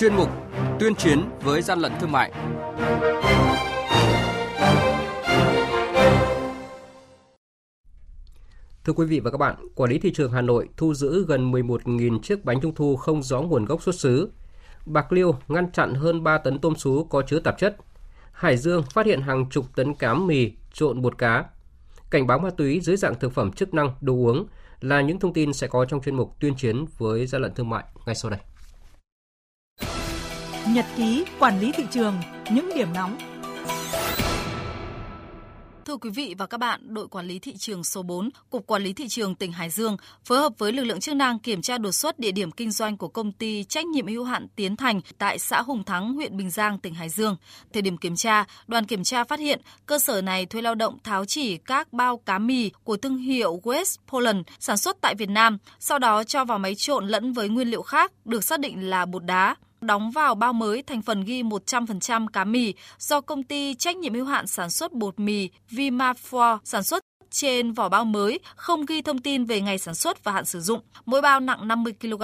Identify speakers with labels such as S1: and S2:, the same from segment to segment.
S1: chuyên mục Tuyên chiến với gian lận thương mại. Thưa quý vị và các bạn, Quản lý thị trường Hà Nội thu giữ gần 11.000 chiếc bánh trung thu không rõ nguồn gốc xuất xứ. Bạc Liêu ngăn chặn hơn 3 tấn tôm sú có chứa tạp chất. Hải Dương phát hiện hàng chục tấn cám mì trộn bột cá. Cảnh báo ma túy dưới dạng thực phẩm chức năng, đồ uống là những thông tin sẽ có trong chuyên mục tuyên chiến với gian lận thương mại ngay sau đây.
S2: Nhật ký quản lý thị trường, những điểm nóng
S3: Thưa quý vị và các bạn, đội quản lý thị trường số 4, Cục Quản lý thị trường tỉnh Hải Dương phối hợp với lực lượng chức năng kiểm tra đột xuất địa điểm kinh doanh của công ty trách nhiệm hữu hạn Tiến Thành tại xã Hùng Thắng, huyện Bình Giang, tỉnh Hải Dương. Thời điểm kiểm tra, đoàn kiểm tra phát hiện cơ sở này thuê lao động tháo chỉ các bao cá mì của thương hiệu West Poland sản xuất tại Việt Nam, sau đó cho vào máy trộn lẫn với nguyên liệu khác được xác định là bột đá đóng vào bao mới thành phần ghi 100% cá mì do công ty trách nhiệm hữu hạn sản xuất bột mì Vimafor sản xuất trên vỏ bao mới không ghi thông tin về ngày sản xuất và hạn sử dụng, mỗi bao nặng 50 kg.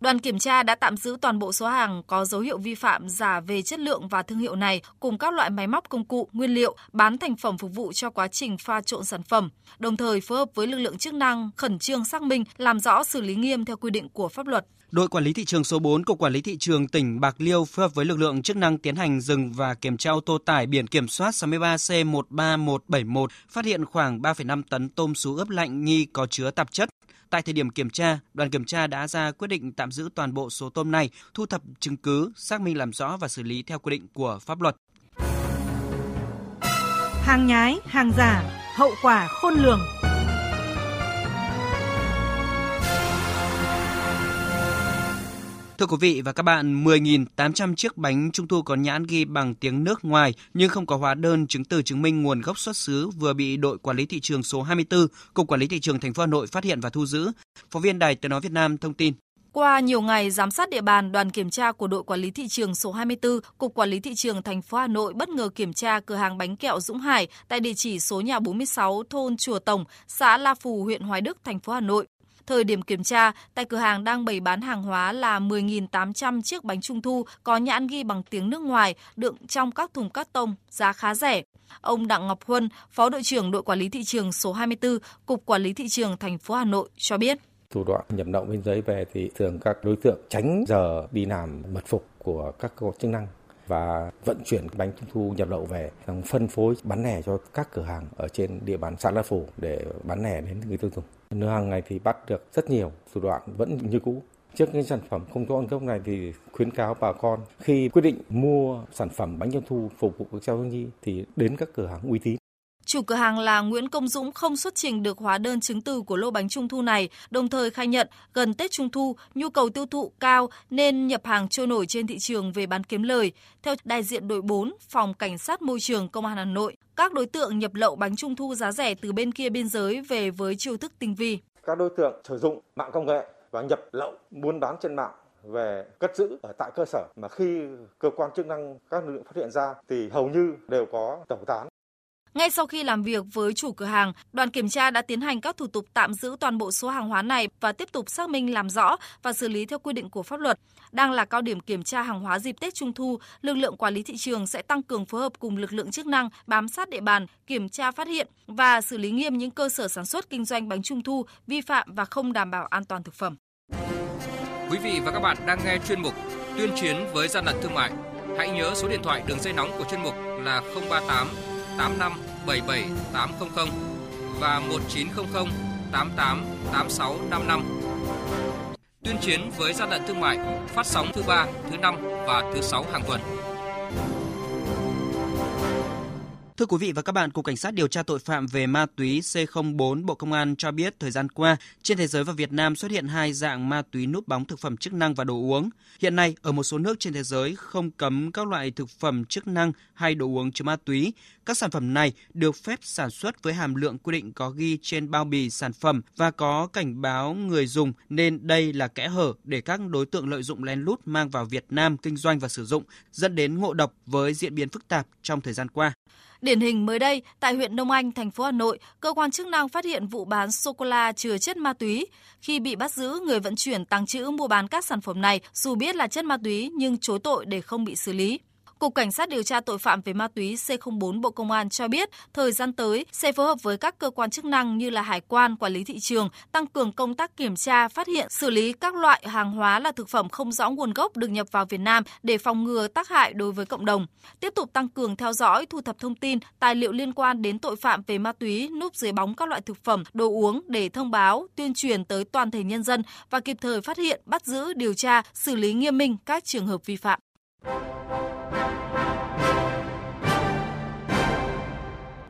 S3: Đoàn kiểm tra đã tạm giữ toàn bộ số hàng có dấu hiệu vi phạm giả về chất lượng và thương hiệu này cùng các loại máy móc công cụ, nguyên liệu, bán thành phẩm phục vụ cho quá trình pha trộn sản phẩm, đồng thời phối hợp với lực lượng chức năng khẩn trương xác minh, làm rõ xử lý nghiêm theo quy định của pháp luật.
S4: Đội quản lý thị trường số 4 Cục Quản lý thị trường tỉnh Bạc Liêu phối hợp với lực lượng chức năng tiến hành dừng và kiểm tra ô tô tải biển kiểm soát 63C13171 phát hiện khoảng 3,5 tấn tôm sú ướp lạnh nghi có chứa tạp chất. Tại thời điểm kiểm tra, đoàn kiểm tra đã ra quyết định tạm giữ toàn bộ số tôm này, thu thập chứng cứ, xác minh làm rõ và xử lý theo quy định của pháp luật.
S2: Hàng nhái, hàng giả, hậu quả khôn lường.
S4: Thưa quý vị và các bạn, 10.800 chiếc bánh trung thu có nhãn ghi bằng tiếng nước ngoài nhưng không có hóa đơn chứng từ chứng minh nguồn gốc xuất xứ vừa bị đội quản lý thị trường số 24, Cục Quản lý thị trường thành phố Hà Nội phát hiện và thu giữ. Phóng viên Đài Tiếng nói Việt Nam thông tin.
S3: Qua nhiều ngày giám sát địa bàn, đoàn kiểm tra của đội quản lý thị trường số 24, Cục Quản lý thị trường thành phố Hà Nội bất ngờ kiểm tra cửa hàng bánh kẹo Dũng Hải tại địa chỉ số nhà 46 thôn Chùa Tổng, xã La Phù, huyện Hoài Đức, thành phố Hà Nội. Thời điểm kiểm tra, tại cửa hàng đang bày bán hàng hóa là 10.800 chiếc bánh trung thu có nhãn ghi bằng tiếng nước ngoài đựng trong các thùng cắt tông, giá khá rẻ. Ông Đặng Ngọc Huân, Phó đội trưởng đội quản lý thị trường số 24, Cục Quản lý thị trường thành phố Hà Nội cho biết.
S5: Thủ đoạn nhập lậu biên giới về thì thường các đối tượng tránh giờ đi làm mật phục của các cơ quan chức năng và vận chuyển bánh trung thu nhập lậu về phân phối bán lẻ cho các cửa hàng ở trên địa bàn xã La Phủ để bán lẻ đến người tiêu dùng. Nửa hàng ngày thì bắt được rất nhiều, thủ đoạn vẫn như cũ. Trước những sản phẩm không rõ nguồn gốc này thì khuyến cáo bà con khi quyết định mua sản phẩm bánh trung thu phục vụ các cháu nhi thì đến các cửa hàng uy tín
S3: Chủ cửa hàng là Nguyễn Công Dũng không xuất trình được hóa đơn chứng từ của lô bánh trung thu này, đồng thời khai nhận gần Tết Trung thu, nhu cầu tiêu thụ cao nên nhập hàng trôi nổi trên thị trường về bán kiếm lời. Theo đại diện đội 4, Phòng Cảnh sát Môi trường Công an Hà Nội, các đối tượng nhập lậu bánh trung thu giá rẻ từ bên kia biên giới về với chiêu thức tinh vi.
S5: Các đối tượng sử dụng mạng công nghệ và nhập lậu buôn bán trên mạng về cất giữ ở tại cơ sở mà khi cơ quan chức năng các lực lượng phát hiện ra thì hầu như đều có tẩu tán
S3: ngay sau khi làm việc với chủ cửa hàng, đoàn kiểm tra đã tiến hành các thủ tục tạm giữ toàn bộ số hàng hóa này và tiếp tục xác minh làm rõ và xử lý theo quy định của pháp luật. Đang là cao điểm kiểm tra hàng hóa dịp Tết Trung thu, lực lượng quản lý thị trường sẽ tăng cường phối hợp cùng lực lượng chức năng bám sát địa bàn, kiểm tra phát hiện và xử lý nghiêm những cơ sở sản xuất kinh doanh bánh trung thu vi phạm và không đảm bảo an toàn thực phẩm.
S1: Quý vị và các bạn đang nghe chuyên mục Tuyên chiến với gian lận thương mại. Hãy nhớ số điện thoại đường dây nóng của chuyên mục là 038 85 77 800 và 1900 88 86 55. Tuyên chiến với gian lận thương mại phát sóng thứ ba, thứ năm và thứ sáu hàng tuần.
S4: Thưa quý vị và các bạn, Cục Cảnh sát điều tra tội phạm về ma túy C04 Bộ Công an cho biết thời gian qua, trên thế giới và Việt Nam xuất hiện hai dạng ma túy núp bóng thực phẩm chức năng và đồ uống. Hiện nay, ở một số nước trên thế giới không cấm các loại thực phẩm chức năng hay đồ uống chứa ma túy. Các sản phẩm này được phép sản xuất với hàm lượng quy định có ghi trên bao bì sản phẩm và có cảnh báo người dùng nên đây là kẽ hở để các đối tượng lợi dụng lén lút mang vào Việt Nam kinh doanh và sử dụng, dẫn đến ngộ độc với diễn biến phức tạp trong thời gian qua.
S3: Điển hình mới đây, tại huyện Đông Anh, thành phố Hà Nội, cơ quan chức năng phát hiện vụ bán sô cô la chứa chất ma túy. Khi bị bắt giữ, người vận chuyển tàng trữ mua bán các sản phẩm này dù biết là chất ma túy nhưng chối tội để không bị xử lý. Cục Cảnh sát điều tra tội phạm về ma túy C04 Bộ Công an cho biết, thời gian tới sẽ phối hợp với các cơ quan chức năng như là hải quan, quản lý thị trường, tăng cường công tác kiểm tra, phát hiện, xử lý các loại hàng hóa là thực phẩm không rõ nguồn gốc được nhập vào Việt Nam để phòng ngừa tác hại đối với cộng đồng. Tiếp tục tăng cường theo dõi, thu thập thông tin, tài liệu liên quan đến tội phạm về ma túy núp dưới bóng các loại thực phẩm, đồ uống để thông báo, tuyên truyền tới toàn thể nhân dân và kịp thời phát hiện, bắt giữ, điều tra, xử lý nghiêm minh các trường hợp vi phạm.